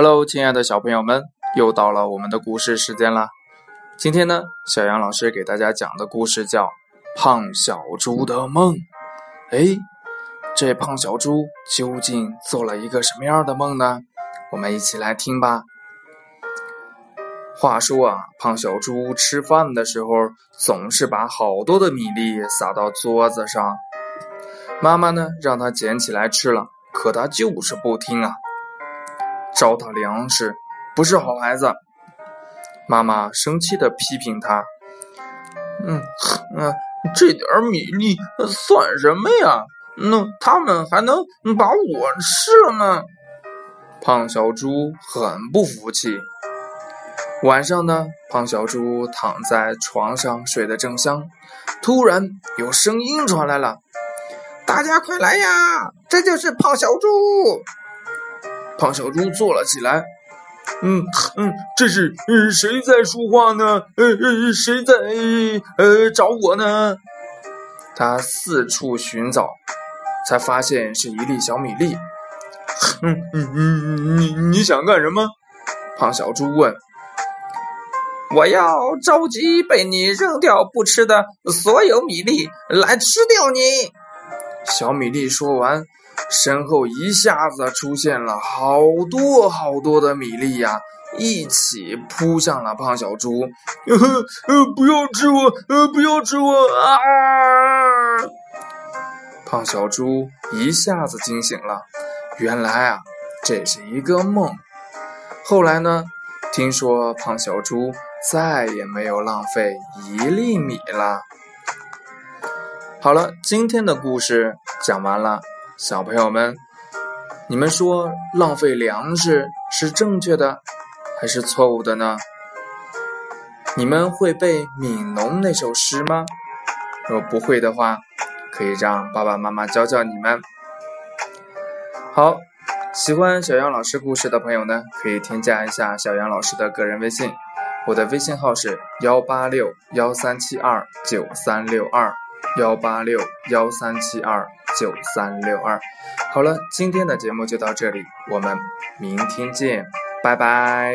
Hello，亲爱的小朋友们，又到了我们的故事时间了。今天呢，小杨老师给大家讲的故事叫《胖小猪的梦》。哎，这胖小猪究竟做了一个什么样的梦呢？我们一起来听吧。话说啊，胖小猪吃饭的时候总是把好多的米粒撒到桌子上，妈妈呢让他捡起来吃了，可他就是不听啊。糟蹋粮食，不是好孩子。妈妈生气的批评他：“嗯嗯，这点米粒算什么呀？那他们还能把我吃了吗？”胖小猪很不服气。晚上呢，胖小猪躺在床上睡得正香，突然有声音传来了：“大家快来呀，这就是胖小猪。”胖小猪坐了起来，嗯嗯，这是嗯谁在说话呢？呃呃，谁在呃找我呢？他四处寻找，才发现是一粒小米粒。嗯嗯嗯，你你想干什么？胖小猪问。我要召集被你扔掉不吃的所有米粒来吃掉你。小米粒说完。身后一下子出现了好多好多的米粒呀，一起扑向了胖小猪。呃，不要吃我！呃，不要吃我！啊！胖小猪一下子惊醒了，原来啊，这是一个梦。后来呢，听说胖小猪再也没有浪费一粒米了。好了，今天的故事讲完了。小朋友们，你们说浪费粮食是正确的还是错误的呢？你们会背《悯农》那首诗吗？若不会的话，可以让爸爸妈妈教教你们。好，喜欢小杨老师故事的朋友呢，可以添加一下小杨老师的个人微信，我的微信号是幺八六幺三七二九三六二幺八六幺三七二。九三六二。好了今天的节目就到这里我们明天见拜拜。